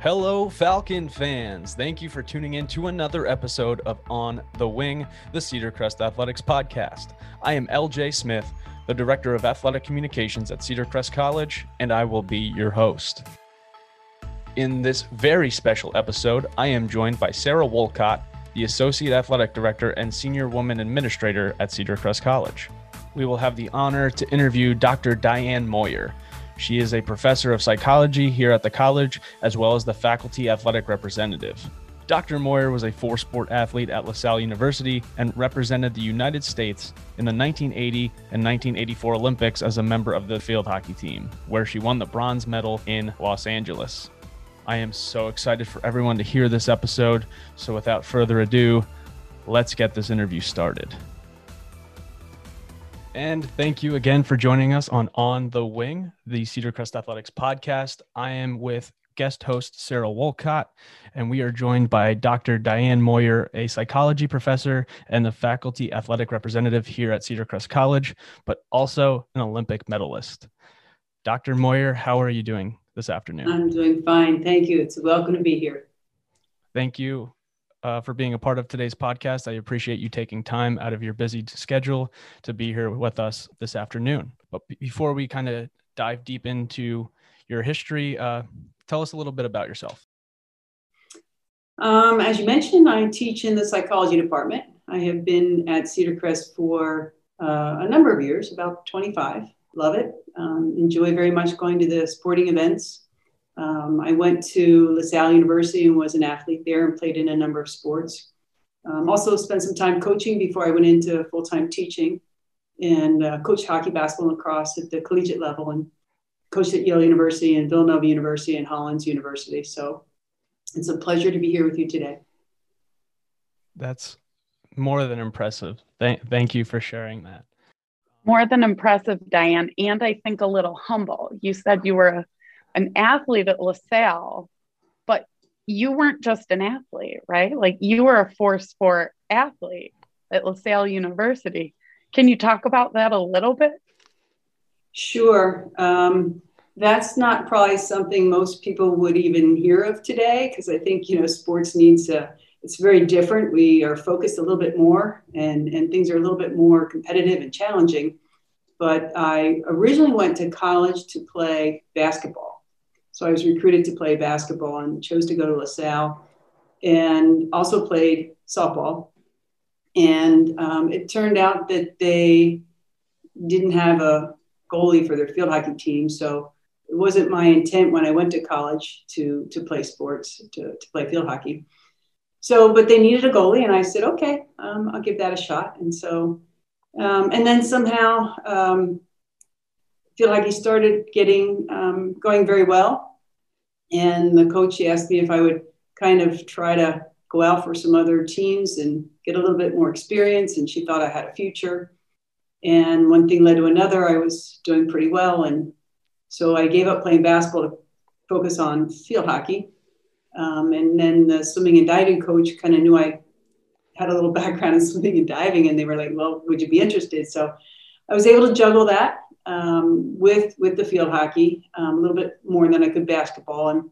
Hello, Falcon fans. Thank you for tuning in to another episode of On the Wing, the Cedar Crest Athletics podcast. I am LJ Smith, the Director of Athletic Communications at Cedar Crest College, and I will be your host. In this very special episode, I am joined by Sarah Wolcott, the Associate Athletic Director and Senior Woman Administrator at Cedar Crest College. We will have the honor to interview Dr. Diane Moyer. She is a professor of psychology here at the college, as well as the faculty athletic representative. Dr. Moyer was a four sport athlete at LaSalle University and represented the United States in the 1980 and 1984 Olympics as a member of the field hockey team, where she won the bronze medal in Los Angeles. I am so excited for everyone to hear this episode. So, without further ado, let's get this interview started. And thank you again for joining us on On the Wing, the Cedar Crest Athletics podcast. I am with guest host Sarah Wolcott, and we are joined by Dr. Diane Moyer, a psychology professor and the faculty athletic representative here at Cedar Crest College, but also an Olympic medalist. Dr. Moyer, how are you doing this afternoon? I'm doing fine. Thank you. It's welcome to be here. Thank you uh, for being a part of today's podcast. I appreciate you taking time out of your busy schedule to be here with us this afternoon. But before we kind of dive deep into your history, uh, tell us a little bit about yourself. Um, as you mentioned, I teach in the psychology department. I have been at Cedar Crest for uh, a number of years, about 25. Love it. Um, enjoy very much going to the sporting events. Um, I went to LaSalle University and was an athlete there and played in a number of sports. Um, also spent some time coaching before I went into full-time teaching and uh, coached hockey, basketball, and lacrosse at the collegiate level and coached at Yale University and Villanova University and Hollins University. So it's a pleasure to be here with you today. That's more than impressive. Thank, thank you for sharing that. More than impressive, Diane, and I think a little humble. You said you were a an athlete at LaSalle, but you weren't just an athlete, right? Like you were a four sport athlete at LaSalle University. Can you talk about that a little bit? Sure. Um, that's not probably something most people would even hear of today because I think, you know, sports needs a, it's very different. We are focused a little bit more and, and things are a little bit more competitive and challenging. But I originally went to college to play basketball. So I was recruited to play basketball and chose to go to LaSalle and also played softball. And um, it turned out that they didn't have a goalie for their field hockey team. So it wasn't my intent when I went to college to, to play sports, to, to play field hockey. So, but they needed a goalie, and I said, okay, um, I'll give that a shot. And so, um, and then somehow um, feel like he started getting um, going very well. And the coach asked me if I would kind of try to go out for some other teams and get a little bit more experience. And she thought I had a future. And one thing led to another. I was doing pretty well. And so I gave up playing basketball to focus on field hockey. Um, and then the swimming and diving coach kind of knew I had a little background in swimming and diving. And they were like, well, would you be interested? So I was able to juggle that um, with with the field hockey um, a little bit more than I could basketball, and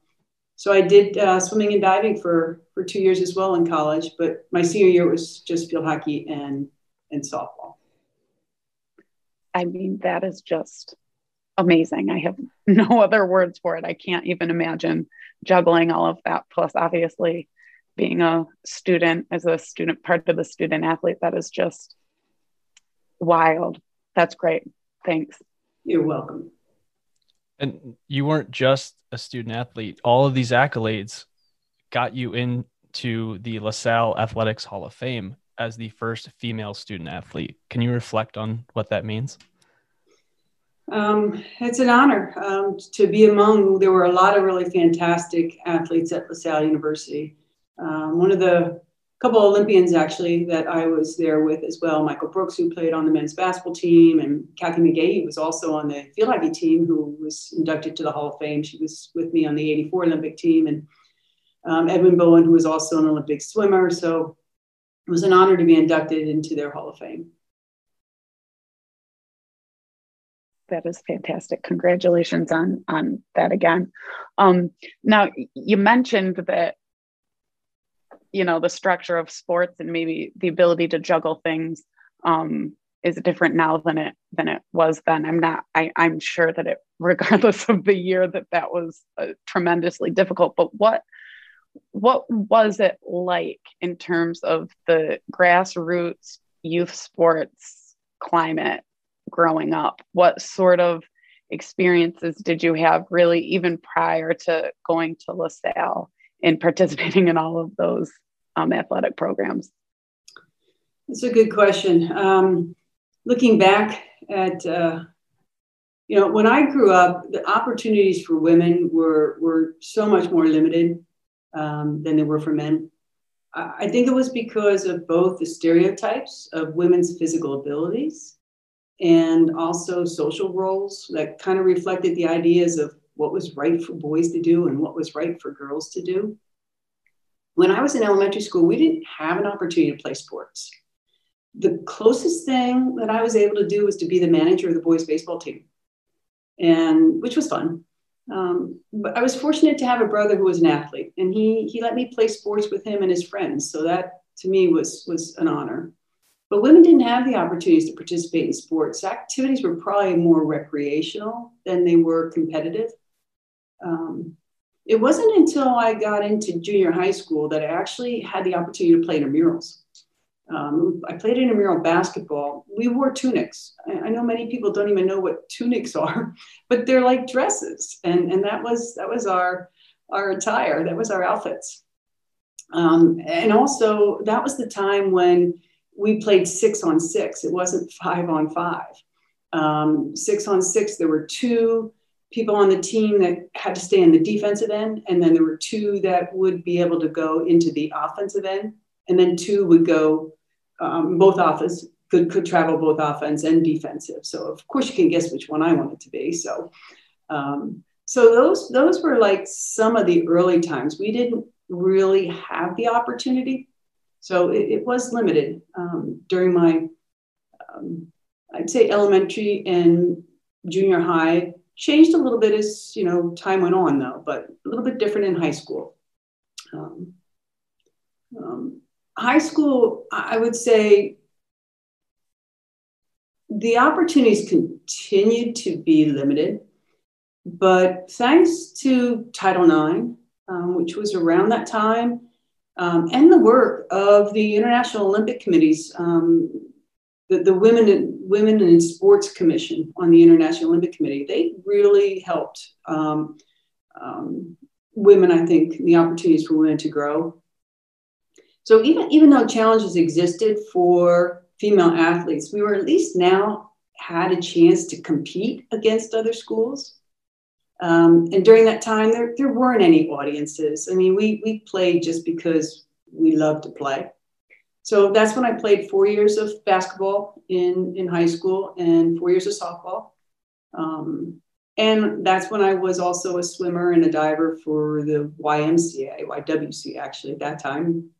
so I did uh, swimming and diving for for two years as well in college. But my senior year was just field hockey and and softball. I mean, that is just amazing. I have no other words for it. I can't even imagine juggling all of that. Plus, obviously, being a student as a student part of the student athlete, that is just wild. That's great. Thanks. You're welcome. And you weren't just a student athlete. All of these accolades got you into the LaSalle Athletics Hall of Fame as the first female student athlete. Can you reflect on what that means? Um, it's an honor um, to be among. There were a lot of really fantastic athletes at LaSalle University. Um, one of the couple Olympians actually that I was there with as well. Michael Brooks, who played on the men's basketball team, and Kathy McGahey was also on the field hockey team, who was inducted to the Hall of Fame. She was with me on the '84 Olympic team, and um, Edwin Bowen, who was also an Olympic swimmer. So it was an honor to be inducted into their Hall of Fame. that is fantastic. Congratulations on on that again. Um, now you mentioned that you know the structure of sports and maybe the ability to juggle things um, is different now than it than it was then. I'm not. I, I'm sure that it, regardless of the year, that that was uh, tremendously difficult. But what what was it like in terms of the grassroots youth sports climate growing up? What sort of experiences did you have really even prior to going to LaSalle and participating in all of those um, athletic programs? That's a good question. Um, looking back at, uh, you know, when I grew up, the opportunities for women were, were so much more limited um, than they were for men. I think it was because of both the stereotypes of women's physical abilities and also social roles that kind of reflected the ideas of what was right for boys to do and what was right for girls to do. When I was in elementary school, we didn't have an opportunity to play sports. The closest thing that I was able to do was to be the manager of the boys' baseball team, and which was fun. Um, but I was fortunate to have a brother who was an athlete, and he he let me play sports with him and his friends. So that to me was was an honor. But women didn't have the opportunities to participate in sports. Activities were probably more recreational than they were competitive. Um, it wasn't until I got into junior high school that I actually had the opportunity to play in intramurals. Um, I played intramural basketball. We wore tunics. I, I, know many people don't even know what tunics are, but they're like dresses, and and that was that was our our attire. That was our outfits. Um, and also, that was the time when we played six on six. It wasn't five on five. Um, six on six, there were two people on the team that had to stay in the defensive end, and then there were two that would be able to go into the offensive end, and then two would go um, both offense could could travel both offense and defensive. So of course you can guess which one I wanted to be. So um, so those those were like some of the early times. We didn't really have the opportunity so it, it was limited um, during my, um, I'd say elementary and junior high. Changed a little bit as you know time went on though, but a little bit different in high school. Um, um high school, I would say the opportunities continued to be limited, but thanks to Title IX, um, which was around that time, um, and the work of the International Olympic Committees, um, the, the Women, in, Women in Sports Commission on the International Olympic Committee. They really helped um, um, women, I think, the opportunities for women to grow. So even, even though challenges existed for female athletes, we were at least now had a chance to compete against other schools. Um, and during that time, there, there weren't any audiences. I mean, we, we played just because we loved to play. So that's when I played four years of basketball in, in high school and four years of softball. Um, and that's when I was also a swimmer and a diver for the YMCA, YWC actually at that time.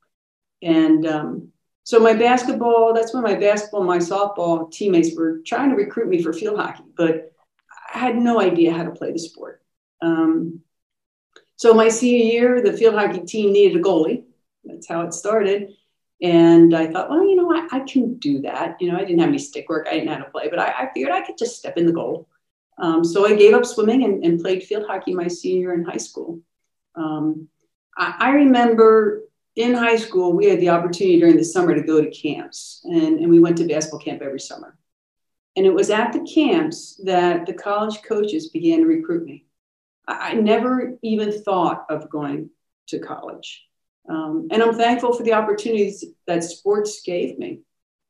And um, so my basketball, that's when my basketball, my softball teammates were trying to recruit me for field hockey, but I had no idea how to play the sport. Um, so my senior year, the field hockey team needed a goalie. That's how it started. And I thought, well, you know, I, I can do that. You know, I didn't have any stick work. I didn't know how to play, but I, I figured I could just step in the goal. Um, so I gave up swimming and, and, played field hockey my senior in high school. Um, I, I, remember in high school, we had the opportunity during the summer to go to camps, and, and we went to basketball camp every summer. And it was at the camps that the college coaches began to recruit me. I, I never even thought of going to college. Um, and I'm thankful for the opportunities that sports gave me.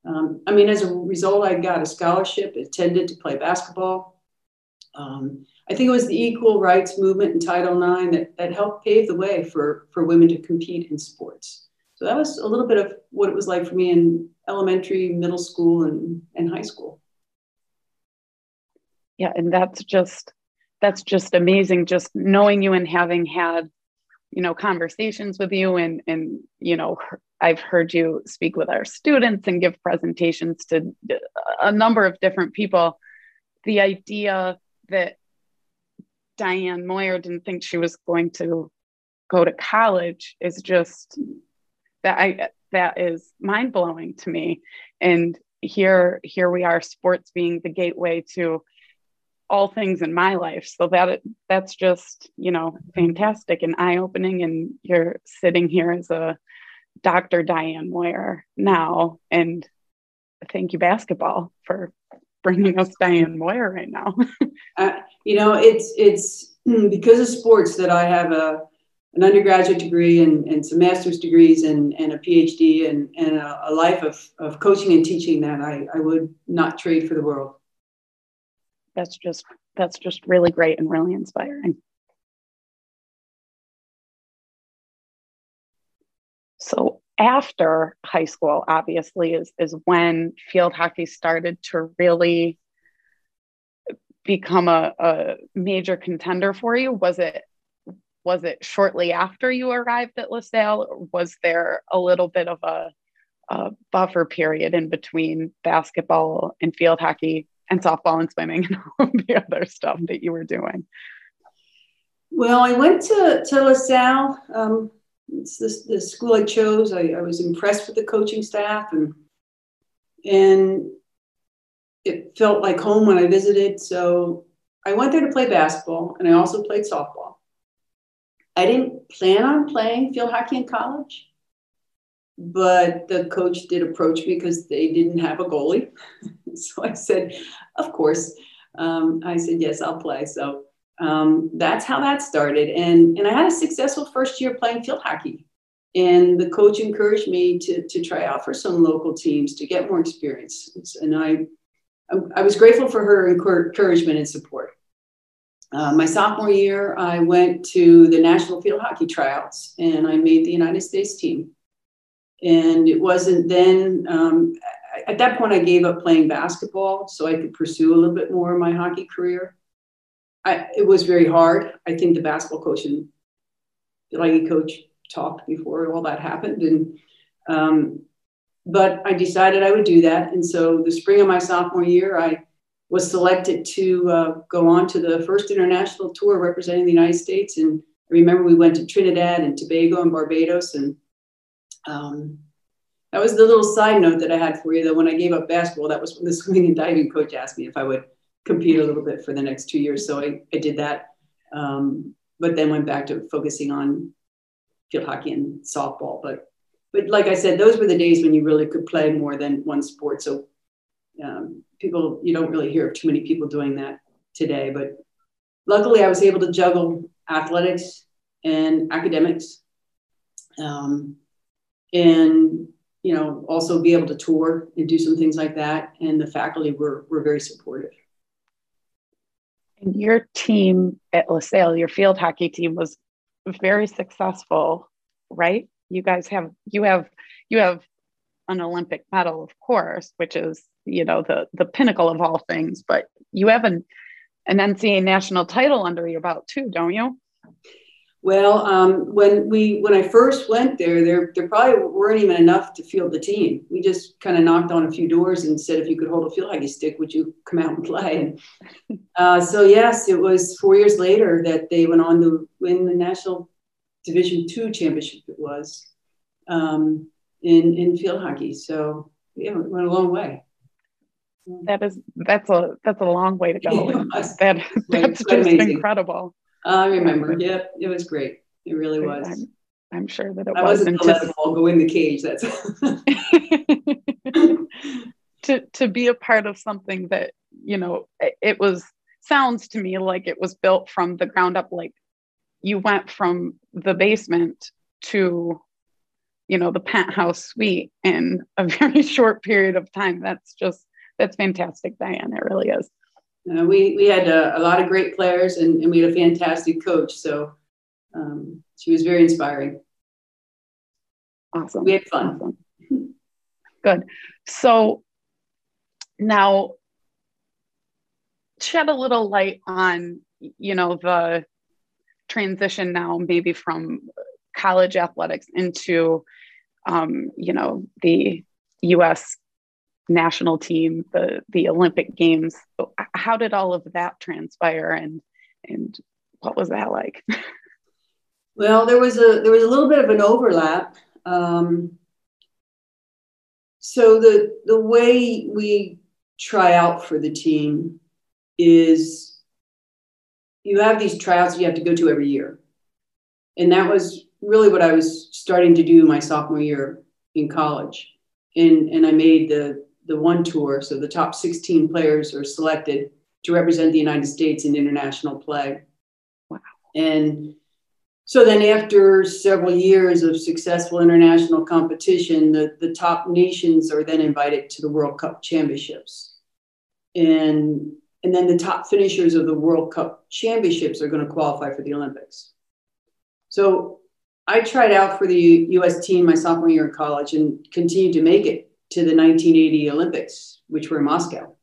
Um, I mean, as a result, I got a scholarship, attended to play basketball. Um, I think it was the equal rights movement in Title IX that, that helped pave the way for, for women to compete in sports. So that was a little bit of what it was like for me in elementary, middle school, and, and high school yeah and that's just that's just amazing just knowing you and having had you know conversations with you and and you know i've heard you speak with our students and give presentations to uh, a number of different people the idea that Diane Moyer didn't think she was going to go to college is just that I that is mind blowing to me. And here here we are, sports being the gateway to all things in my life. So that that's just you know fantastic and eye opening. And you're sitting here as a Dr. Diane Moyer now, and thank you basketball for bringing us Diane Moyer right now. uh, you know, it's it's because of sports that I have a an undergraduate degree and, and some master's degrees and, and a PhD and, and a, a life of, of coaching and teaching that I, I would not trade for the world. That's just that's just really great and really inspiring. So after high school, obviously, is, is when field hockey started to really become a, a major contender for you. Was it was it shortly after you arrived at LaSalle? Was there a little bit of a, a buffer period in between basketball and field hockey and softball and swimming and all the other stuff that you were doing? Well, I went to, to LaSalle. Um, it's the, school I chose. I, I was impressed with the coaching staff and and it felt like home when I visited. So I went there to play basketball and I also played softball. I didn't plan on playing field hockey in college, but the coach did approach me because they didn't have a goalie. so I said, Of course. Um, I said, Yes, I'll play. So um, that's how that started. And, and I had a successful first year playing field hockey. And the coach encouraged me to, to try out for some local teams to get more experience. And I, I was grateful for her encouragement and support. Uh, my sophomore year, I went to the National Field Hockey Tryouts and I made the United States team. And it wasn't then, um, at that point, I gave up playing basketball so I could pursue a little bit more of my hockey career. I, it was very hard. I think the basketball coach and the hockey coach talked before all that happened. And, um, but I decided I would do that. And so the spring of my sophomore year, I was selected to uh, go on to the first international tour representing the United States. And I remember we went to Trinidad and Tobago and Barbados. And um, that was the little side note that I had for you that when I gave up basketball, that was when the swimming and diving coach asked me if I would compete a little bit for the next two years. So I, I did that. Um, but then went back to focusing on field hockey and softball. But but like I said, those were the days when you really could play more than one sport. So um, people, you don't really hear of too many people doing that today. But luckily, I was able to juggle athletics and academics, um, and you know also be able to tour and do some things like that. And the faculty were were very supportive. And your team at LaSalle, your field hockey team, was very successful, right? You guys have you have you have an Olympic medal, of course, which is you know the the pinnacle of all things. But you have an an NCAA national title under your belt too, don't you? Well, um, when we when I first went there, there there probably weren't even enough to field the team. We just kind of knocked on a few doors and said, if you could hold a field hockey stick, would you come out and play? And uh, so yes, it was four years later that they went on to win the national Division two championship. It was um, in in field hockey. So yeah, it went a long way. That is that's a that's a long way to go. that that's just amazing. incredible. Oh, I remember. Yep, it was great. It really was. I'm, I'm sure that it I wasn't. I wasn't ball go in the cage. That's to to be a part of something that you know it was sounds to me like it was built from the ground up. Like you went from the basement to you know the penthouse suite in a very short period of time. That's just that's fantastic, Diane. It really is. Uh, we we had a, a, lot of great players and, and, we had a fantastic coach. So um, she was very inspiring. Awesome. We had fun. Awesome. Good. So now shed a little light on you know the transition now maybe from college athletics into um, you know the U.S. national team, the the Olympic Games. How did all of that transpire, and and what was that like? Well, there was a there was a little bit of an overlap. Um, so the the way we try out for the team is you have these tryouts you have to go to every year, and that was really what I was starting to do my sophomore year in college, and and I made the the one tour. So the top 16 players are selected to represent the United States in international play. Wow. And so then after several years of successful international competition, the, the top nations are then invited to the World Cup Championships. And, and then the top finishers of the World Cup Championships are going to qualify for the Olympics. So I tried out for the US team my sophomore year in college and continued to make it to the 1980 Olympics, which were in Moscow.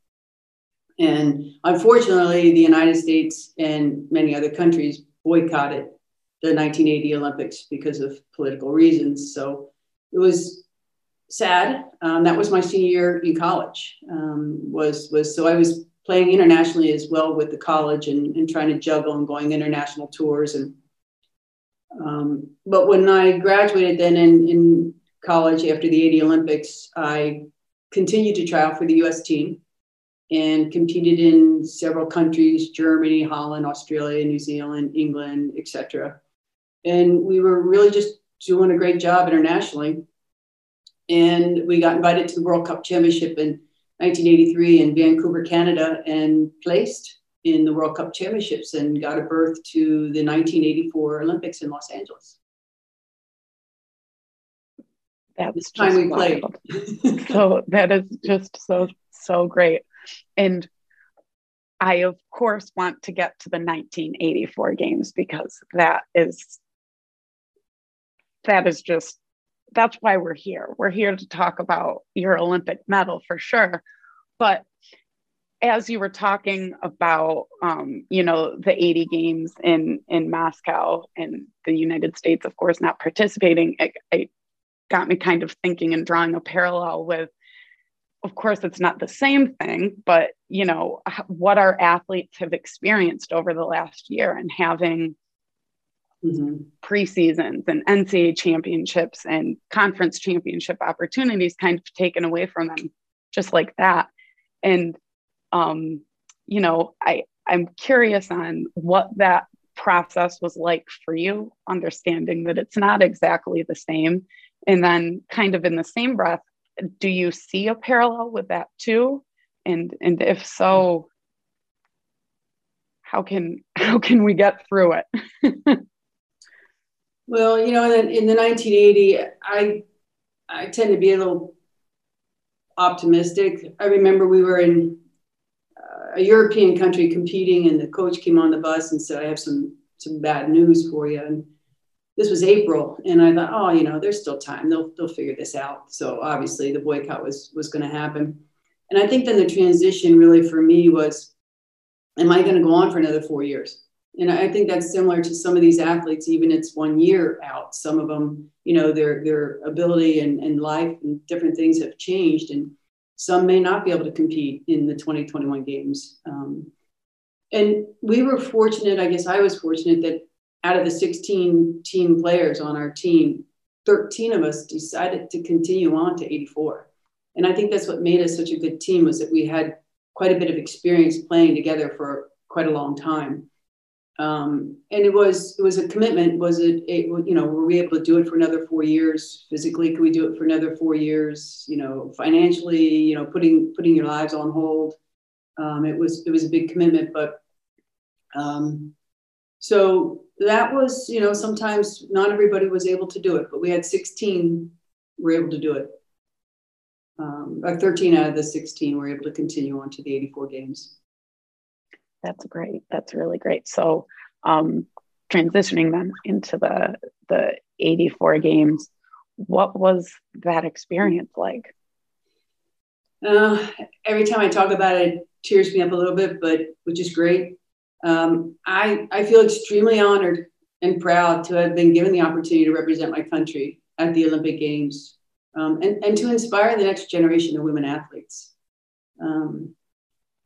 And unfortunately, the United States and many other countries boycotted the 1980 Olympics because of political reasons. So it was sad. Um, that was my senior year in college. Um, was was so I was playing internationally as well with the college and, and trying to juggle and going international tours and. Um, but when I graduated then in, in college after the 80 Olympics, I continued to try for the US team and competed in several countries Germany, Holland, Australia, New Zealand, England, etc. And we were really just doing a great job internationally. And we got invited to the World Cup Championship in 1983 in Vancouver, Canada, and placed in the World Cup Championships and got a berth to the 1984 Olympics in Los Angeles. That's time we played. so that is just so so great. And I of course want to get to the 1984 games because that is that is just that's why we're here. We're here to talk about your Olympic medal for sure. But as you were talking about, um, you know, the 80 games in in Moscow and the United States, of course, not participating, it got me kind of thinking and drawing a parallel with of course it's not the same thing but you know what our athletes have experienced over the last year and having mm-hmm. preseasons and ncaa championships and conference championship opportunities kind of taken away from them just like that and um, you know i i'm curious on what that process was like for you understanding that it's not exactly the same and then, kind of in the same breath, do you see a parallel with that too? And and if so, how can how can we get through it? well, you know, in, in the 1980, I I tend to be a little optimistic. I remember we were in uh, a European country competing, and the coach came on the bus and said, "I have some some bad news for you." And this was April, and I thought, oh, you know, there's still time. They'll they'll figure this out. So obviously, the boycott was was going to happen, and I think then the transition really for me was, am I going to go on for another four years? And I think that's similar to some of these athletes. Even it's one year out. Some of them, you know, their their ability and, and life and different things have changed, and some may not be able to compete in the 2021 games. Um, and we were fortunate. I guess I was fortunate that out of the 16 team players on our team, 13 of us decided to continue on to 84. And I think that's what made us such a good team was that we had quite a bit of experience playing together for quite a long time. Um, and it was it was a commitment. Was it, it, you know were we able to do it for another four years? Physically, could we do it for another four years? You know, financially, you know, putting putting your lives on hold. Um, it was it was a big commitment, but um, so that was, you know, sometimes not everybody was able to do it, but we had 16 were able to do it. Um, 13 out of the 16 were able to continue on to the 84 games. That's great. That's really great. So, um, transitioning them into the the 84 games, what was that experience like? Uh, every time I talk about it, it tears me up a little bit, but which is great. Um, I, I feel extremely honored and proud to have been given the opportunity to represent my country at the Olympic Games. um, and, and to inspire the next generation of women athletes. Um,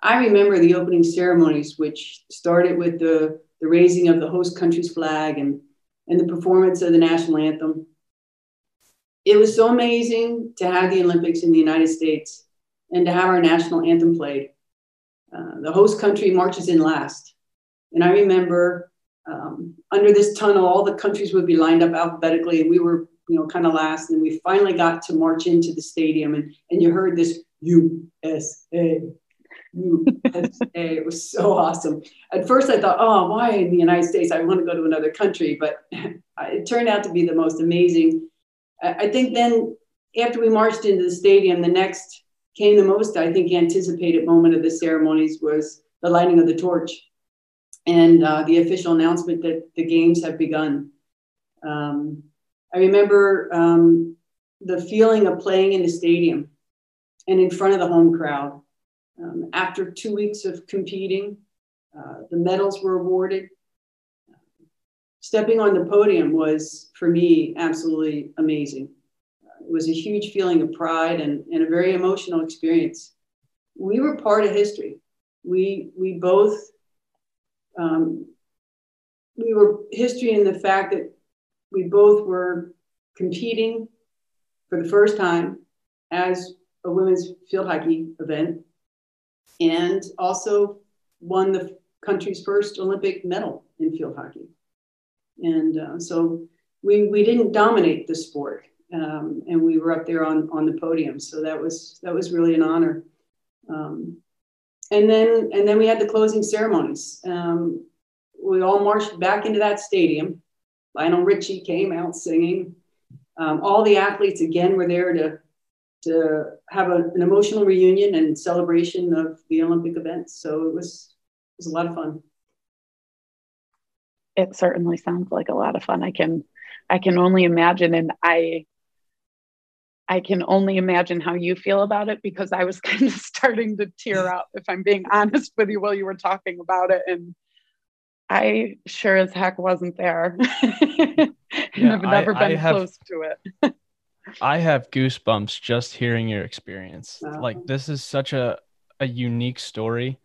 I remember the opening ceremonies, which started with the, the raising of the host country's flag and, and the performance of the national anthem. It was so amazing to have the Olympics in the United States and to have our national anthem played. Uh, the host country marches in last. And I remember um, under this tunnel, all the countries would be lined up alphabetically, and we were, you know, kind of last. And we finally got to march into the stadium, and, and you heard this USA, USA. it was so awesome. At first, I thought, oh, why in the United States? I want to go to another country. But it turned out to be the most amazing. I think then, after we marched into the stadium, the next came the most, I think, anticipated moment of the ceremonies was the lighting of the torch and uh, the official announcement that the games have begun. Um, I remember um, the feeling of playing in the stadium and in front of the home crowd. Um, after two weeks of competing, uh, the medals were awarded. Stepping on the podium was, for me, absolutely amazing. It was a huge feeling of pride and, and a very emotional experience. We were part of history. We, we both um, we were history in the fact that we both were competing for the first time as a women's field hockey event and also won the country's first Olympic medal in field hockey. And uh, so we, we didn't dominate the sport um, and we were up there on, on the podium. So that was, that was really an honor. Um, and then and then we had the closing ceremonies. Um, we all marched back into that stadium. Lionel Richie came out singing. Um, all the athletes again were there to to have a, an emotional reunion and celebration of the Olympic events. So it was it was a lot of fun. It certainly sounds like a lot of fun. I can I can only imagine, and I I can only imagine how you feel about it because I was kind of starting to tear up, if I'm being honest with you, while you were talking about it. And I sure as heck wasn't there. yeah, I've never I, been I have, close to it. I have goosebumps just hearing your experience. Wow. Like this is such a, a unique story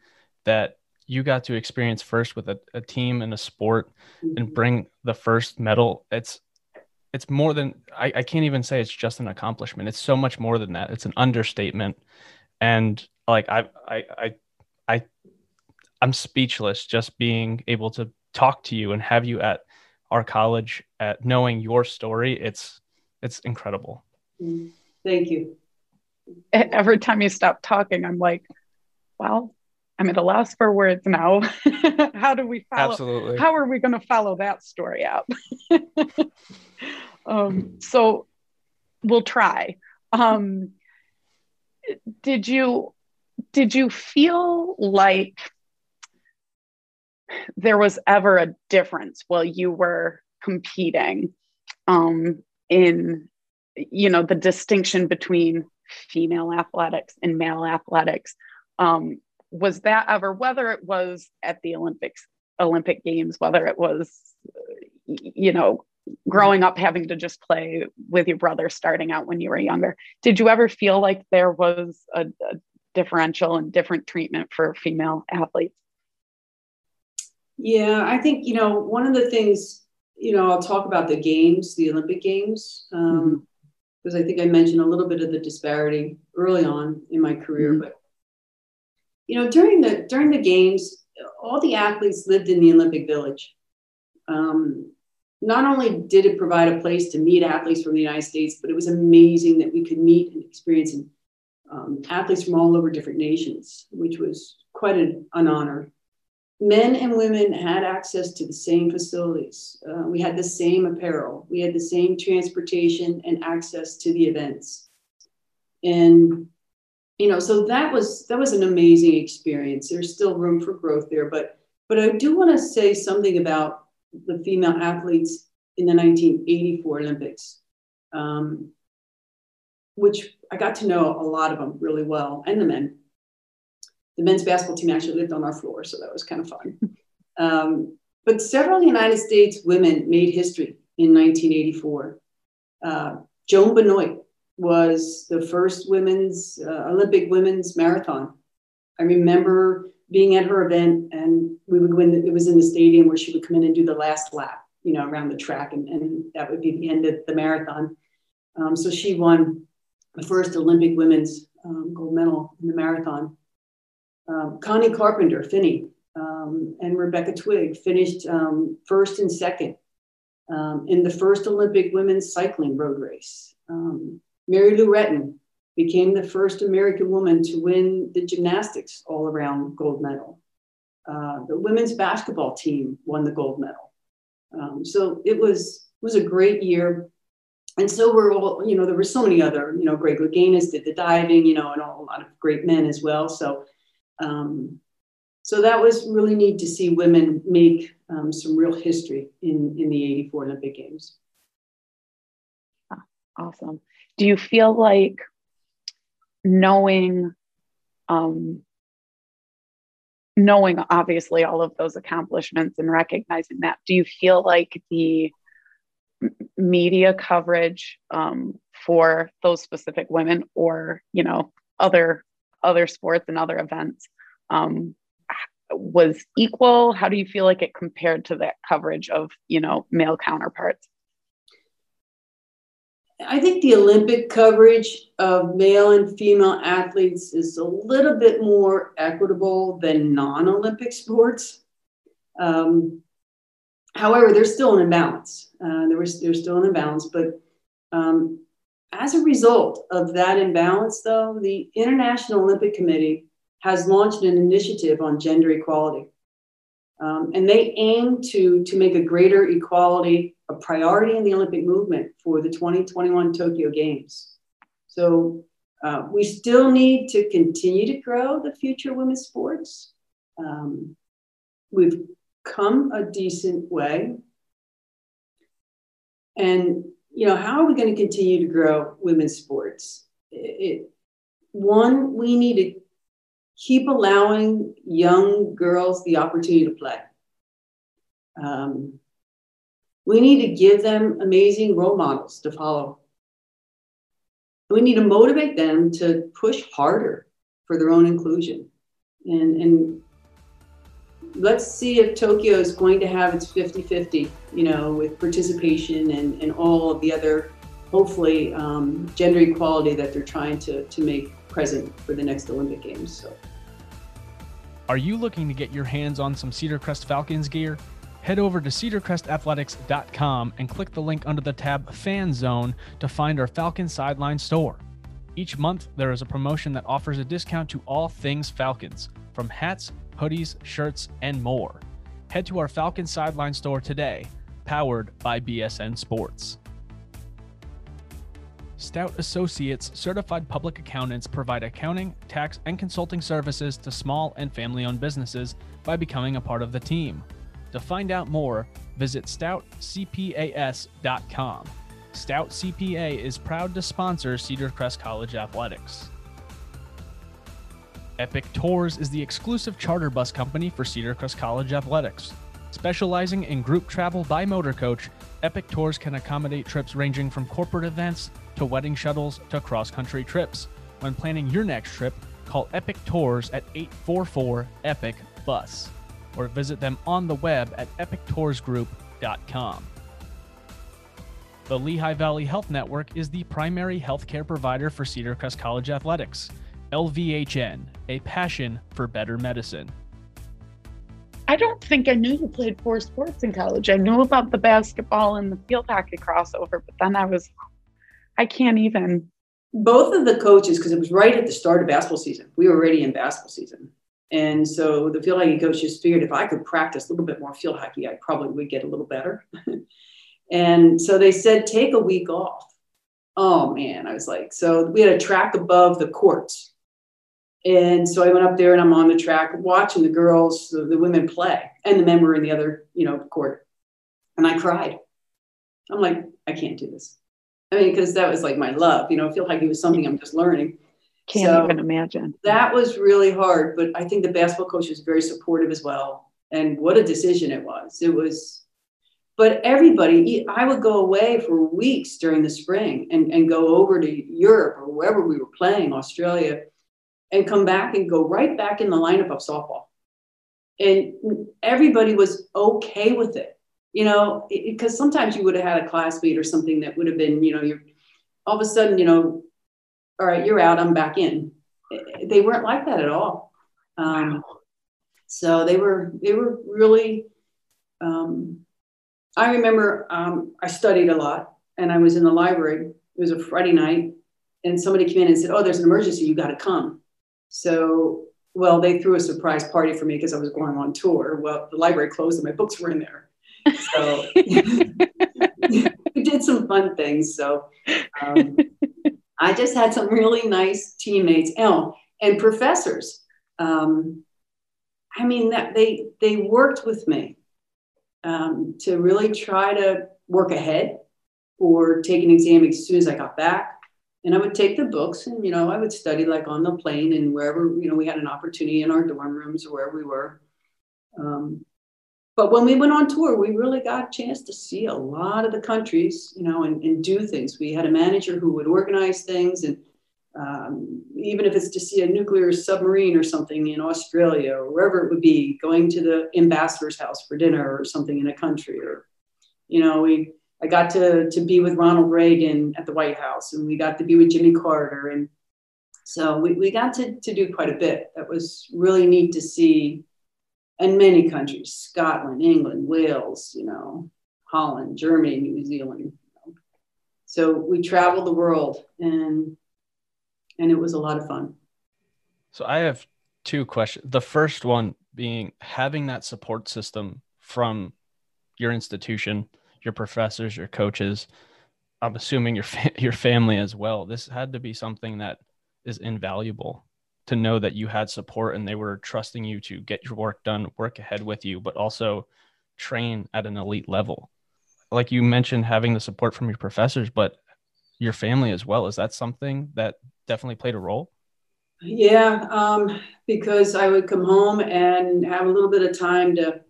that you got to experience first with a, a team and a sport mm-hmm. and bring the first medal. It's it's more than I, I can't even say it's just an accomplishment. It's so much more than that. It's an understatement. And like I I I I I'm speechless just being able to talk to you and have you at our college at knowing your story. It's it's incredible. Thank you. Every time you stop talking, I'm like, well, I'm at a loss for words now. how do we follow? Absolutely. How are we going to follow that story up? um, so we'll try. Um, did you did you feel like there was ever a difference while you were competing um, in you know the distinction between female athletics and male athletics um, was that ever whether it was at the olympics olympic games whether it was you know growing up having to just play with your brother starting out when you were younger did you ever feel like there was a, a differential and different treatment for female athletes yeah i think you know one of the things you know i'll talk about the games the olympic games um, because mm-hmm. i think i mentioned a little bit of the disparity early on in my career mm-hmm. but you know, during the during the games, all the athletes lived in the Olympic Village. Um, not only did it provide a place to meet athletes from the United States, but it was amazing that we could meet and experience um, athletes from all over different nations, which was quite an, an, honor. Men and women had access to the same facilities. Uh, we had the same apparel. We had the same transportation and access to the events. And you know so that was that was an amazing experience. There's still room for growth there but but i do want to say something about the female athletes in the 1984 olympics um, which i got to know a lot of them really well and the men. The men's basketball team actually lived on our floor so that was kind of fun. Um, but several united states women made history in 1984 uh, joan benoit was the first women's uh, Olympic women's marathon. I remember being at her event and we would win, it was in the stadium where she would come in and do the last lap, you know, around the track and, and that would be the end of the marathon. Um, so she won the first Olympic women's um, gold medal in the marathon. Um, Connie Carpenter, Phinney, um, and Rebecca Twigg finished um, first and second um, in the first Olympic women's cycling road race. Mary Lou Retton became the first American woman to win the gymnastics all around gold medal. Uh, the women's basketball team won the gold medal. Um, so it was was a great year. And so we're all, you know, there were so many other, you know, Greg Louganis did the diving, you know, and all, a lot of great men as well. So, um, so that was really neat to see women make um, some real history in, in the 84 Olympic Games. Awesome. Do you feel like knowing um, knowing obviously all of those accomplishments and recognizing that do you feel like the media coverage um, for those specific women or you know other other sports and other events um, was equal? How do you feel like it compared to that coverage of you know male counterparts I think the Olympic coverage of male and female athletes is a little bit more equitable than non Olympic sports. Um, however, there's still an imbalance. Uh, there was, there's still an imbalance, but um, as a result of that imbalance, though, the International Olympic Committee has launched an initiative on gender equality. Um, and they aim to, to make a greater equality a priority in the Olympic movement for the 2021 Tokyo Games. So uh, we still need to continue to grow the future women's sports. Um, we've come a decent way. And, you know, how are we going to continue to grow women's sports? It, it, one, we need to keep allowing young girls the opportunity to play. Um, we need to give them amazing role models to follow. We need to motivate them to push harder for their own inclusion. And, and let's see if Tokyo is going to have its 50 50, you know, with participation and, and all of the other, hopefully, um, gender equality that they're trying to, to make present for the next Olympic Games. So. Are you looking to get your hands on some Cedar Crest Falcons gear? Head over to cedarcrestathletics.com and click the link under the tab Fan Zone to find our Falcon Sideline store. Each month, there is a promotion that offers a discount to all things Falcons, from hats, hoodies, shirts, and more. Head to our Falcon Sideline store today, powered by BSN Sports. Stout Associates certified public accountants provide accounting, tax, and consulting services to small and family owned businesses by becoming a part of the team. To find out more, visit stoutcpas.com. Stout CPA is proud to sponsor Cedar Crest College Athletics. Epic Tours is the exclusive charter bus company for Cedar Crest College Athletics. Specializing in group travel by motor coach, Epic Tours can accommodate trips ranging from corporate events to wedding shuttles to cross country trips. When planning your next trip, call Epic Tours at 844 EPIC BUS or visit them on the web at epictoursgroup.com. The Lehigh Valley Health Network is the primary healthcare provider for Cedar Crest College Athletics. LVHN, a passion for better medicine. I don't think I knew you played four sports in college. I knew about the basketball and the field hockey crossover, but then I was, I can't even. Both of the coaches, because it was right at the start of basketball season, we were already in basketball season. And so the field hockey coaches figured if I could practice a little bit more field hockey, I probably would get a little better. and so they said, take a week off. Oh man, I was like, so we had a track above the courts and so I went up there and I'm on the track watching the girls, the, the women play, and the men were in the other, you know, court. And I cried. I'm like, I can't do this. I mean, because that was like my love, you know, I feel like it was something I'm just learning. Can't so even imagine. That was really hard, but I think the basketball coach was very supportive as well. And what a decision it was. It was, but everybody, I would go away for weeks during the spring and, and go over to Europe or wherever we were playing, Australia, and come back and go right back in the lineup of softball. And everybody was okay with it, you know, because sometimes you would have had a classmate or something that would have been, you know, you're all of a sudden, you know, all right, you're out, I'm back in. They weren't like that at all. Um, so they were, they were really, um, I remember um, I studied a lot and I was in the library. It was a Friday night and somebody came in and said, Oh, there's an emergency. You got to come. So, well, they threw a surprise party for me because I was going on tour. Well, the library closed and my books were in there. So we did some fun things. So um, I just had some really nice teammates oh, and professors. Um, I mean, that they they worked with me um, to really try to work ahead or take an exam as soon as I got back. And I would take the books and, you know, I would study like on the plane and wherever, you know, we had an opportunity in our dorm rooms or wherever we were. Um, but when we went on tour, we really got a chance to see a lot of the countries, you know, and, and do things. We had a manager who would organize things and um, even if it's to see a nuclear submarine or something in Australia or wherever it would be, going to the ambassador's house for dinner or something in a country, or you know, we I got to to be with Ronald Reagan at the White House, and we got to be with Jimmy Carter, and so we, we got to to do quite a bit. That was really neat to see, in many countries, Scotland, England, Wales, you know, Holland, Germany, New Zealand. So we traveled the world and and it was a lot of fun. So I have two questions. The first one being having that support system from your institution, your professors, your coaches. I'm assuming your fa- your family as well. This had to be something that is invaluable to know that you had support and they were trusting you to get your work done, work ahead with you, but also train at an elite level. Like you mentioned, having the support from your professors, but your family as well. Is that something that definitely played a role? Yeah, um, because I would come home and have a little bit of time to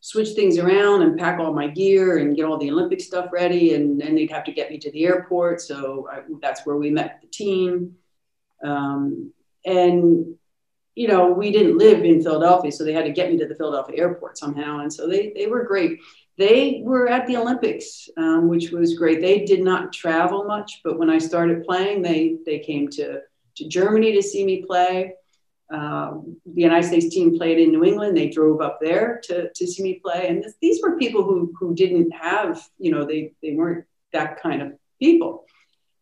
switch things around and pack all my gear and get all the Olympic stuff ready. And then they'd have to get me to the airport. So I, that's where we met the team. Um, and, you know, we didn't live in Philadelphia, so they had to get me to the Philadelphia airport somehow. And so they, they were great they were at the Olympics, um, which was great. They did not travel much, but when I started playing, they they came to to Germany to see me play. Um, the United States team played in New England. They drove up there to, to see me play, and this, these were people who who didn't have, you know, they they weren't that kind of people.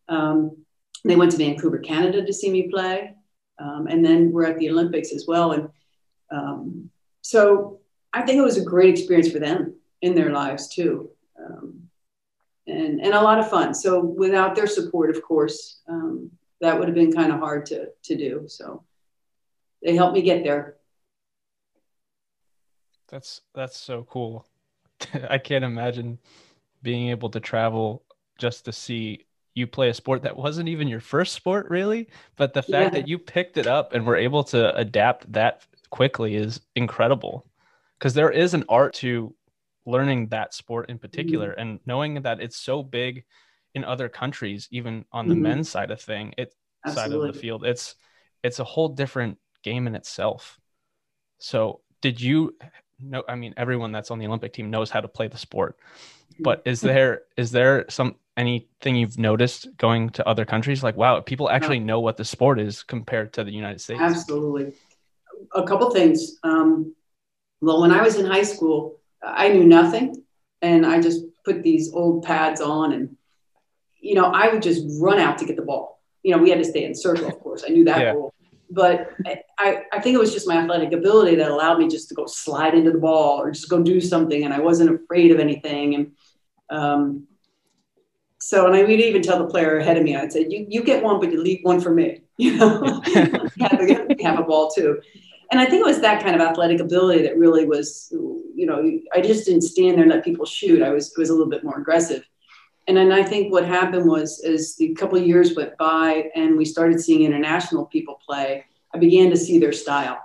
Um, they went to Vancouver, Canada, to see me play, um, and then we're at the Olympics as well. And um, so I think it was a great experience for them in their lives too. Um, and, and a lot of fun. So without their support, of course, um, that would have been kind of hard to, to do. So they helped me get there. That's, that's so cool. I can't imagine being able to travel just to see you play a sport that wasn't even your first sport really, but the fact yeah. that you picked it up and were able to adapt that quickly is incredible. Because there is an art to learning that sport in particular mm-hmm. and knowing that it's so big in other countries even on the mm-hmm. men's side of thing it Absolutely. side of the field it's it's a whole different game in itself so did you know i mean everyone that's on the olympic team knows how to play the sport mm-hmm. but is there is there some anything you've noticed going to other countries like wow people actually know what the sport is compared to the united states absolutely a couple things um, well when i was in high school I knew nothing. And I just put these old pads on and, you know, I would just run out to get the ball. You know, we had to stay in circle, of course. I knew that yeah. rule. But I, I think it was just my athletic ability that allowed me just to go slide into the ball or just go do something. And I wasn't afraid of anything. And um, so, and I would even tell the player ahead of me, I'd say, you, you get one, but you leave one for me. You know, have, have a ball too and I think it was that kind of athletic ability that really was, you know, I just didn't stand there and let people shoot. I was was a little bit more aggressive. And then I think what happened was, as the couple of years went by and we started seeing international people play, I began to see their style,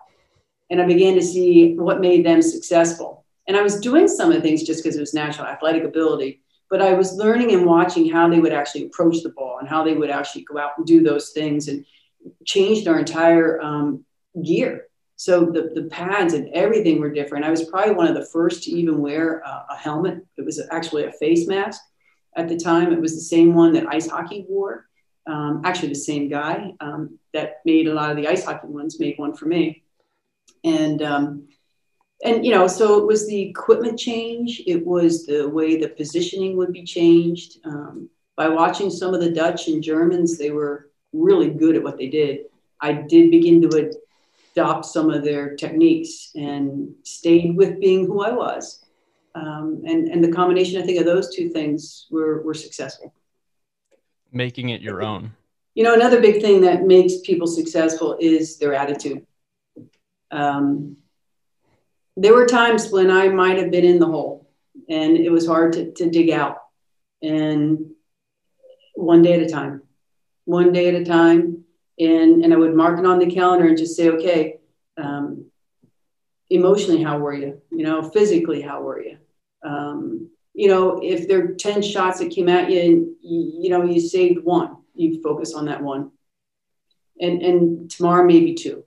and I began to see what made them successful. And I was doing some of the things just because it was natural athletic ability, but I was learning and watching how they would actually approach the ball and how they would actually go out and do those things and changed our entire um, gear. So the, the pads and everything were different. I was probably one of the first to even wear a, a helmet. It was actually a face mask at the time. It was the same one that ice hockey wore. Um, actually, the same guy um, that made a lot of the ice hockey ones made one for me. And um, and you know, so it was the equipment change. It was the way the positioning would be changed. Um, by watching some of the Dutch and Germans, they were really good at what they did. I did begin to adopt some of their techniques and stayed with being who I was. Um, and, and the combination, I think, of those two things were, were successful. Making it your own. You know, another big thing that makes people successful is their attitude. Um, there were times when I might have been in the hole and it was hard to, to dig out. And one day at a time, one day at a time. And, and I would mark it on the calendar and just say, okay, um, emotionally, how were you? You know, physically, how were you? Um, you know, if there are 10 shots that came at you and, you, you know, you saved one, you focus on that one. And, and tomorrow, maybe two.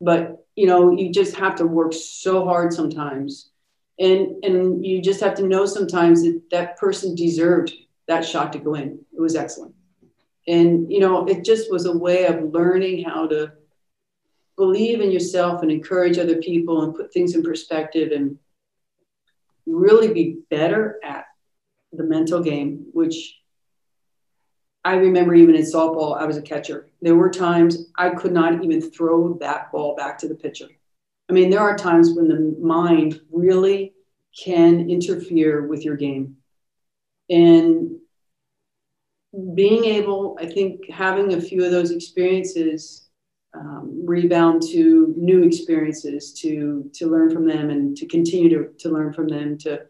But, you know, you just have to work so hard sometimes. And, and you just have to know sometimes that that person deserved that shot to go in. It was excellent. And, you know, it just was a way of learning how to believe in yourself and encourage other people and put things in perspective and really be better at the mental game, which I remember even in softball, I was a catcher. There were times I could not even throw that ball back to the pitcher. I mean, there are times when the mind really can interfere with your game. And being able, I think, having a few of those experiences um, rebound to new experiences to to learn from them and to continue to, to learn from them to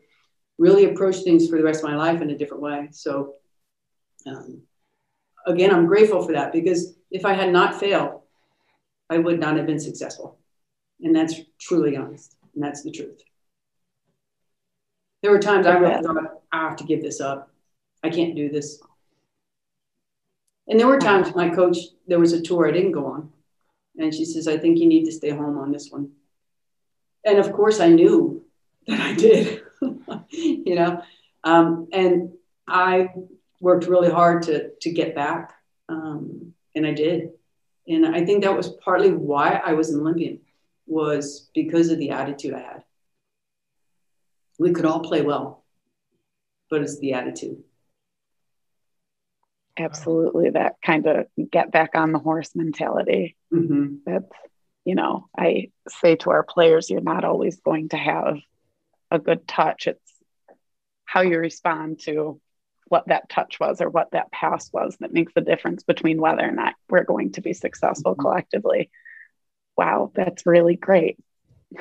really approach things for the rest of my life in a different way. So um, again i'm grateful for that because if i had not failed i would not have been successful. And that's truly honest. And that's the truth. There were times i really thought i have to give this up. I can't do this. And there were times my coach there was a tour i didn't go on and she says, I think you need to stay home on this one. And of course, I knew that I did, you know, um, and I worked really hard to, to get back. Um, and I did. And I think that was partly why I was an Olympian was because of the attitude I had. We could all play well, but it's the attitude. Absolutely, that kind of get back on the horse mentality. Mm-hmm. That's, you know, I say to our players, you're not always going to have a good touch. It's how you respond to what that touch was or what that pass was that makes the difference between whether or not we're going to be successful mm-hmm. collectively. Wow, that's really great.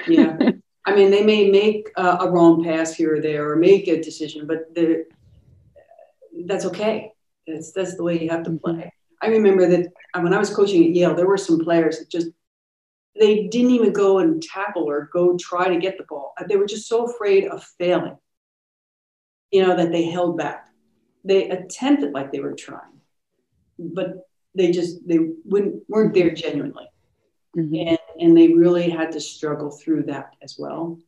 yeah. I mean, they may make a, a wrong pass here or there or make a decision, but that's okay that's that's the way you have to play. Mm-hmm. I remember that when I was coaching at Yale, there were some players that just they didn't even go and tackle or go try to get the ball. They were just so afraid of failing, you know, that they held back. They attempted like they were trying, but they just they wouldn't weren't there genuinely, mm-hmm. and and they really had to struggle through that as well.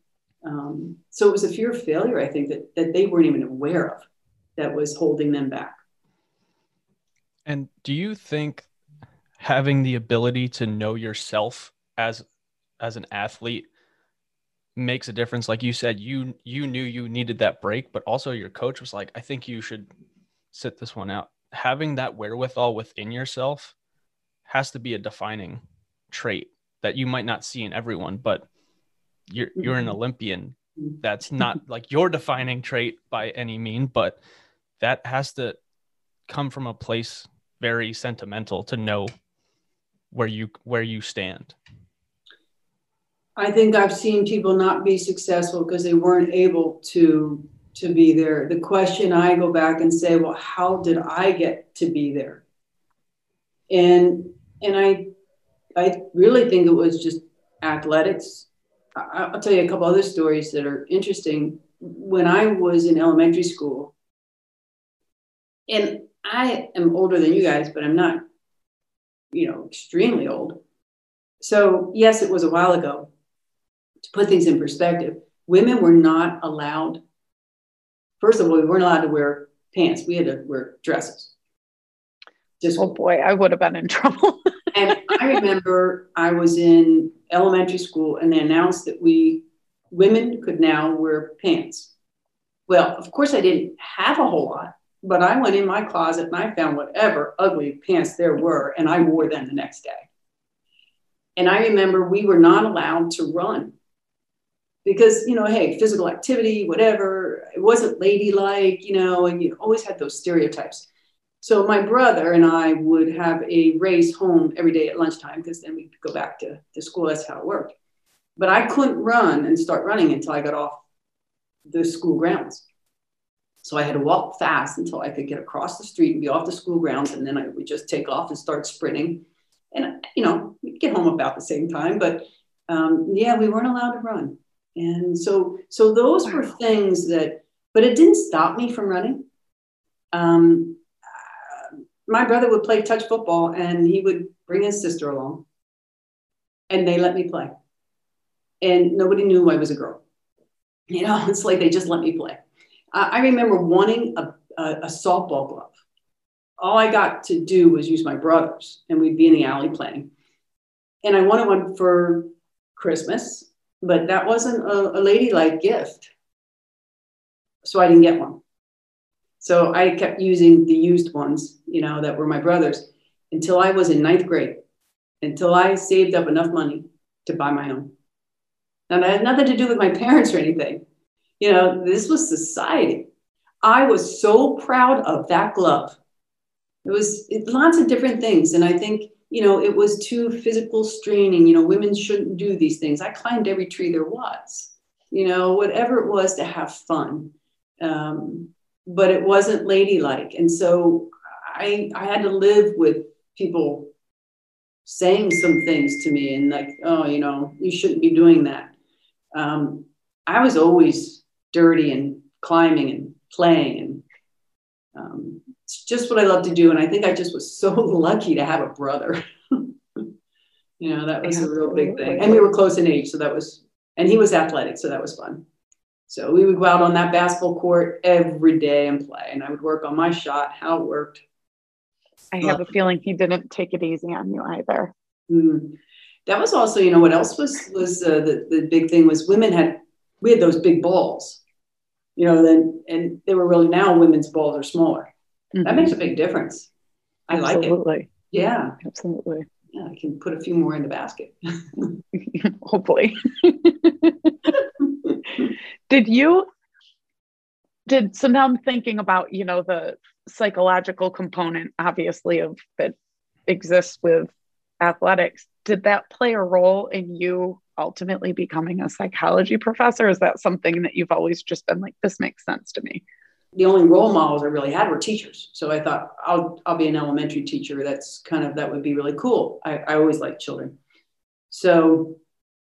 Um, so it was a fear of failure, I think, that that they weren't even aware of, that was holding them back. And do you think having the ability to know yourself as as an athlete makes a difference? Like you said, you you knew you needed that break, but also your coach was like, I think you should sit this one out. Having that wherewithal within yourself has to be a defining trait that you might not see in everyone, but you're you're an mm-hmm. Olympian. That's not like your defining trait by any mean, but that has to come from a place very sentimental to know where you where you stand. I think I've seen people not be successful because they weren't able to to be there. The question I go back and say, well, how did I get to be there? And and I I really think it was just athletics. I'll tell you a couple other stories that are interesting. When I was in elementary school, and I am older than you guys, but I'm not, you know, extremely old. So, yes, it was a while ago. To put things in perspective, women were not allowed, first of all, we weren't allowed to wear pants, we had to wear dresses. Just, oh boy, I would have been in trouble. and I remember I was in elementary school and they announced that we women could now wear pants. Well, of course, I didn't have a whole lot, but I went in my closet and I found whatever ugly pants there were, and I wore them the next day. And I remember we were not allowed to run because, you know, hey, physical activity, whatever, it wasn't ladylike, you know, and you always had those stereotypes. So my brother and I would have a race home every day at lunchtime because then we'd go back to, to school. That's how it worked. But I couldn't run and start running until I got off the school grounds. So I had to walk fast until I could get across the street and be off the school grounds. And then I would just take off and start sprinting. And, you know, we'd get home about the same time. But um, yeah, we weren't allowed to run. And so, so those were things that, but it didn't stop me from running. Um, my brother would play touch football and he would bring his sister along and they let me play. And nobody knew I was a girl. You know, it's like they just let me play. I remember wanting a, a, a softball glove. All I got to do was use my brother's and we'd be in the alley playing. And I wanted one for Christmas, but that wasn't a, a ladylike gift. So I didn't get one. So I kept using the used ones, you know, that were my brother's until I was in ninth grade, until I saved up enough money to buy my own. And that had nothing to do with my parents or anything. You know, this was society. I was so proud of that glove. It was it, lots of different things. And I think, you know, it was too physical straining. You know, women shouldn't do these things. I climbed every tree there was, you know, whatever it was to have fun. Um, but it wasn't ladylike. And so I, I had to live with people saying some things to me and like, oh, you know, you shouldn't be doing that. Um, I was always dirty and climbing and playing and um, it's just what I love to do. And I think I just was so lucky to have a brother. you know, that was a real big thing. And we were close in age, so that was, and he was athletic, so that was fun. So we would go out on that basketball court every day and play, and I would work on my shot, how it worked. I have a feeling he didn't take it easy on you either. Mm. That was also, you know, what else was was uh, the the big thing was women had we had those big balls, you know, then and they were really now women's balls are smaller. Mm-hmm. That makes a big difference. I Absolutely. like it. Yeah, absolutely. Yeah, I can put a few more in the basket. Hopefully. did you did so now i'm thinking about you know the psychological component obviously of that exists with athletics did that play a role in you ultimately becoming a psychology professor is that something that you've always just been like this makes sense to me the only role models i really had were teachers so i thought i'll, I'll be an elementary teacher that's kind of that would be really cool i, I always liked children so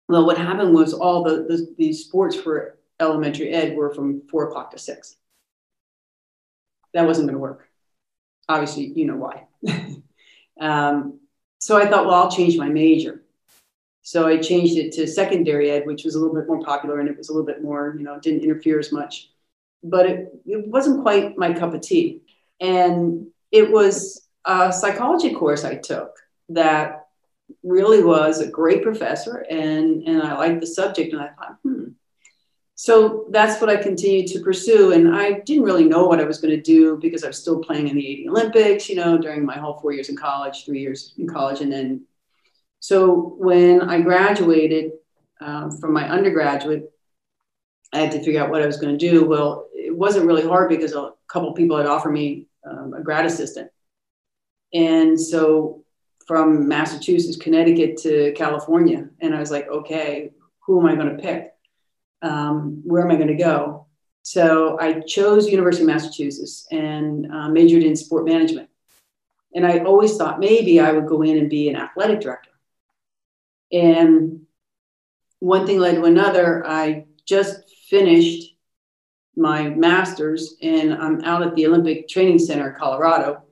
well what happened was all the, the, the sports for elementary ed were from four o'clock to six. That wasn't going to work. Obviously, you know why. um, so I thought, well, I'll change my major. So I changed it to secondary ed, which was a little bit more popular and it was a little bit more, you know, didn't interfere as much. But it, it wasn't quite my cup of tea. And it was a psychology course I took that really was a great professor and, and I liked the subject. And I thought, hmm, so that's what I continued to pursue. And I didn't really know what I was going to do because I was still playing in the 80 Olympics, you know, during my whole four years in college, three years in college. And then, so when I graduated um, from my undergraduate, I had to figure out what I was going to do. Well, it wasn't really hard because a couple people had offered me um, a grad assistant. And so from Massachusetts, Connecticut to California. And I was like, okay, who am I going to pick? um, where am I going to go? So I chose University of Massachusetts and uh, majored in sport management. And I always thought maybe I would go in and be an athletic director. And one thing led to another. I just finished my master's and I'm out at the Olympic Training Center in Colorado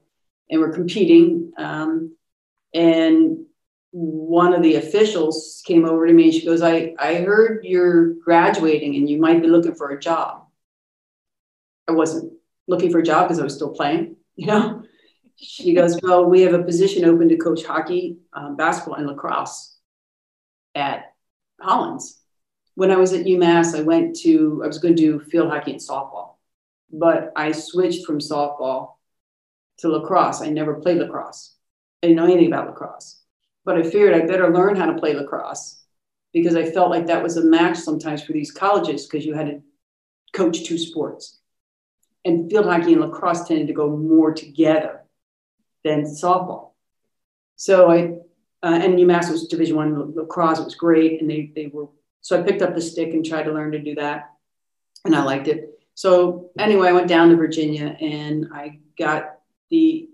and we're competing. Um, and one of the officials came over to me and she goes, I, I heard you're graduating and you might be looking for a job. I wasn't looking for a job because I was still playing, you know. She goes, Well, we have a position open to coach hockey, um, basketball, and lacrosse at Hollins. When I was at UMass, I went to, I was going to do field hockey and softball, but I switched from softball to lacrosse. I never played lacrosse. I didn't know anything about lacrosse, but I figured I better learn how to play lacrosse because I felt like that was a match sometimes for these colleges because you had to coach two sports. And field hockey and lacrosse tended to go more together than softball. So I uh, and UMass was Division One lacrosse. It was great, and they they were. So I picked up the stick and tried to learn to do that, and I liked it. So anyway, I went down to Virginia and I got the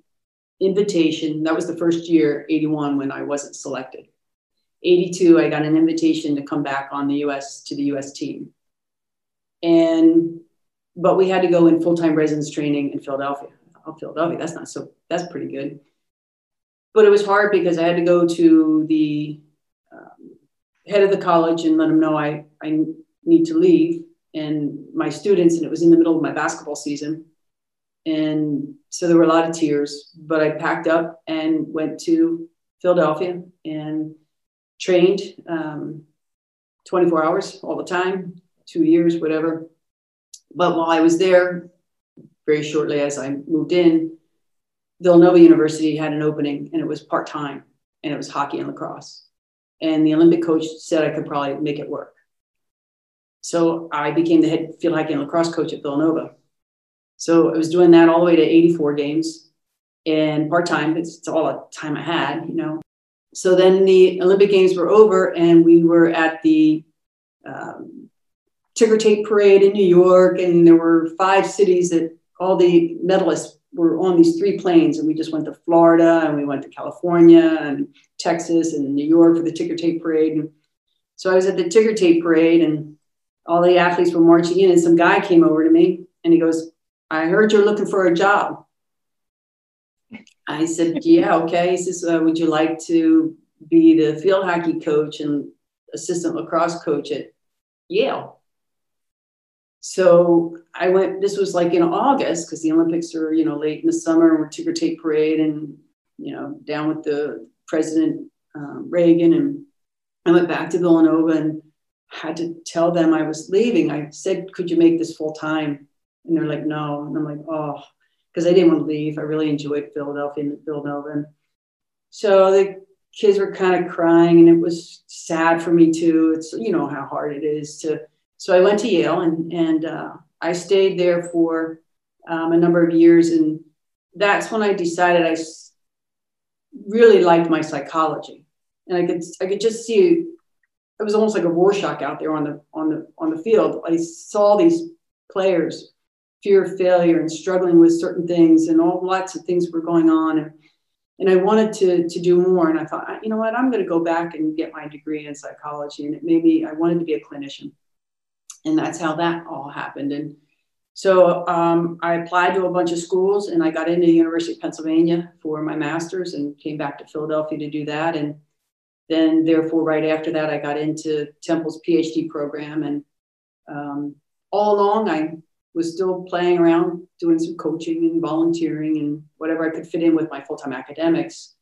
invitation. That was the first year, 81, when I wasn't selected. 82, I got an invitation to come back on the US to the US team. And but we had to go in full-time residence training in Philadelphia. Oh, Philadelphia, that's not so that's pretty good but it was hard because I had to go to the um, head of the college and let him know I, I need to leave and my students, and it was in the middle of my basketball season. And so there were a lot of tears, but I packed up and went to Philadelphia and trained um, 24 hours all the time, two years, whatever. But while I was there, very shortly as I moved in, Villanova University had an opening and it was part time and it was hockey and lacrosse. And the Olympic coach said I could probably make it work. So I became the head field hockey and lacrosse coach at Villanova. So I was doing that all the way to 84 games and part time. It's, it's all the time I had, you know. So then the Olympic Games were over and we were at the um, ticker tape parade in New York, and there were five cities that all the medalists were on these three planes and we just went to Florida and we went to California and Texas and New York for the ticker tape parade. And so I was at the ticker tape parade and all the athletes were marching in and some guy came over to me and he goes, I heard you're looking for a job. I said, yeah, okay. He says, uh, would you like to be the field hockey coach and assistant lacrosse coach at Yale? So I went, this was like in August because the Olympics are, you know, late in the summer we're ticker tape parade and, you know, down with the President um, Reagan. And I went back to Villanova and had to tell them I was leaving. I said, could you make this full time? And they're like, no. And I'm like, oh, because I didn't want to leave. I really enjoyed Philadelphia and Villanova. And so the kids were kind of crying and it was sad for me too. It's, you know, how hard it is to, so I went to Yale and, and uh, I stayed there for um, a number of years. And that's when I decided I really liked my psychology. And I could, I could just see it was almost like a Rorschach out there on the, on the, on the field. I saw these players fear of failure and struggling with certain things and all lots of things were going on. And, and I wanted to, to do more. And I thought, you know what, I'm going to go back and get my degree in psychology. And it made me, I wanted to be a clinician and that's how that all happened. And so um, I applied to a bunch of schools and I got into the University of Pennsylvania for my master's and came back to Philadelphia to do that. And then, therefore, right after that, I got into Temple's PhD program. And um, all along, I was still playing around, doing some coaching and volunteering and whatever I could fit in with my full time academics.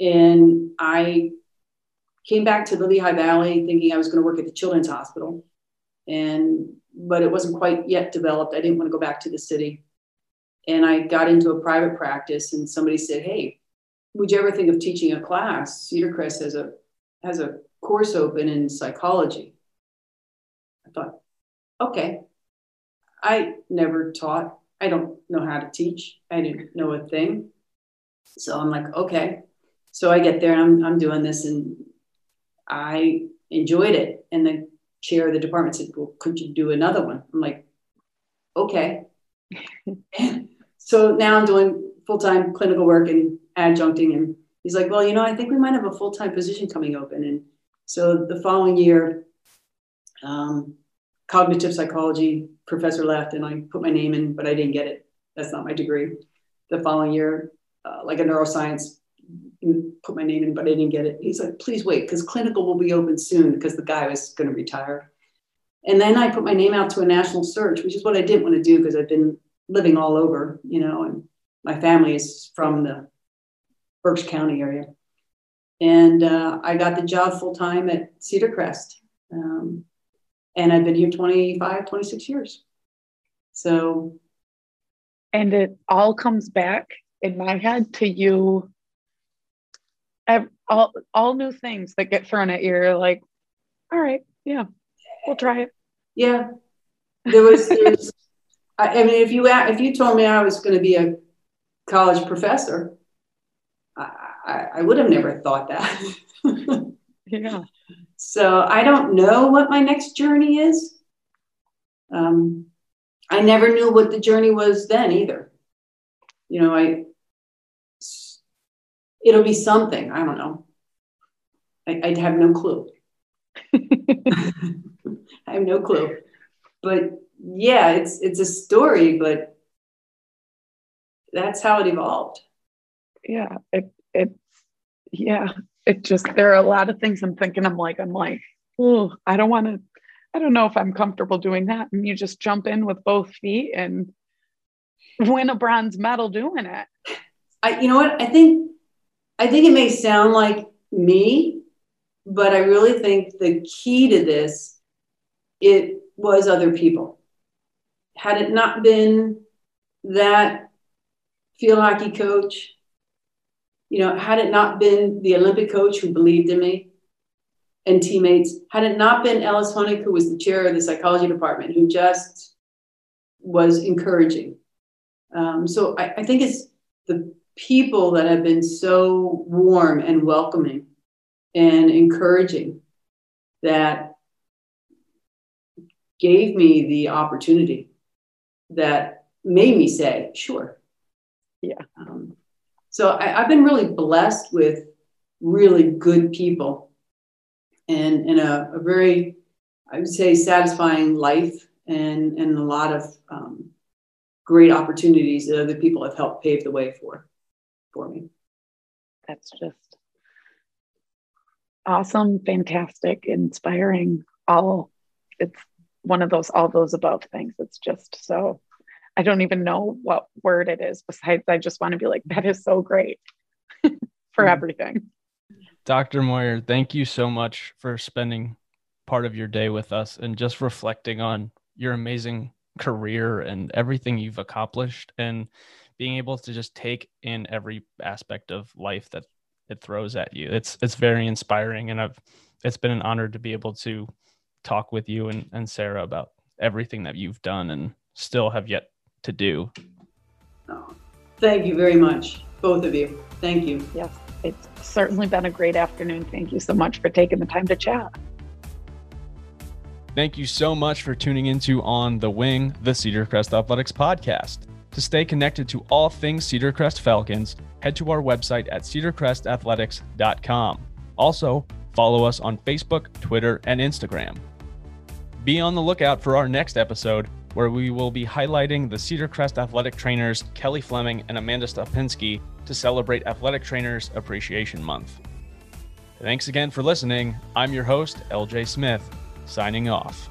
And I came back to the Lehigh Valley thinking I was going to work at the Children's Hospital and but it wasn't quite yet developed. I didn't want to go back to the city. And I got into a private practice and somebody said, Hey, would you ever think of teaching a class? Cedar Crest has a has a course open in psychology. I thought, okay. I never taught. I don't know how to teach. I didn't know a thing. So I'm like, okay. So I get there and I'm, I'm doing this and I enjoyed it. And the chair of the department said, Well, could you do another one? I'm like, Okay. so now I'm doing full time clinical work and adjuncting. And he's like, Well, you know, I think we might have a full time position coming open. And So the following year, um, cognitive psychology professor left, and I put my name in, but I didn't get it. That's not my degree. The following year, uh, like a neuroscience, put my name in, but I didn't get it. He's like, please wait, because clinical will be open soon because the guy was going to retire. And then I put my name out to a national search, which is what I didn't want to do because I've been living all over, you know, and my family is from the Berks County area. And uh, I got the job full time at Cedar Crest. Um, and I've been here 25, 26 years. So. And it all comes back in my head to you. All, all new things that get thrown at you. You're like, all right, yeah, we'll try it. Yeah. There was, there's, I, I mean, if you, if you told me I was going to be a college professor, I, I, I would have never thought that. yeah. So I don't know what my next journey is. Um, I never knew what the journey was then either. You know, I it'll be something. I don't know. I, I'd have no clue. I have no clue. But yeah, it's it's a story, but that's how it evolved. Yeah, it it yeah, it just there are a lot of things I'm thinking. I'm like, I'm like, oh, I don't want to. I don't know if I'm comfortable doing that. And you just jump in with both feet and win a bronze medal doing it. I, you know what? I think, I think it may sound like me, but I really think the key to this, it was other people. Had it not been that field hockey coach you know, had it not been the Olympic coach who believed in me and teammates, had it not been Ellis Honig, who was the chair of the psychology department, who just was encouraging. Um, so I, I think it's the people that have been so warm and welcoming and encouraging that gave me the opportunity that made me say, sure. Yeah. Um, so I, have been really blessed with really good people and, and a, a, very, I would say, satisfying life and, and a lot of um, great opportunities that other people have helped pave the way for, for me. That's just awesome, fantastic, inspiring. All it's one of those all those above things. It's just so I don't even know what word it is besides I just want to be like, that is so great for mm-hmm. everything. Dr. Moyer, thank you so much for spending part of your day with us and just reflecting on your amazing career and everything you've accomplished and being able to just take in every aspect of life that it throws at you. It's it's very inspiring and I've it's been an honor to be able to talk with you and, and Sarah about everything that you've done and still have yet to do. Oh, thank you very much, both of you. Thank you. Yes, it's certainly been a great afternoon. Thank you so much for taking the time to chat. Thank you so much for tuning into On the Wing, the Cedar Crest Athletics podcast. To stay connected to all things Cedar Crest Falcons, head to our website at cedarcrestathletics.com. Also, follow us on Facebook, Twitter, and Instagram. Be on the lookout for our next episode where we will be highlighting the Cedar Crest athletic trainers Kelly Fleming and Amanda Stopinski to celebrate Athletic Trainers Appreciation Month. Thanks again for listening. I'm your host, LJ Smith, signing off.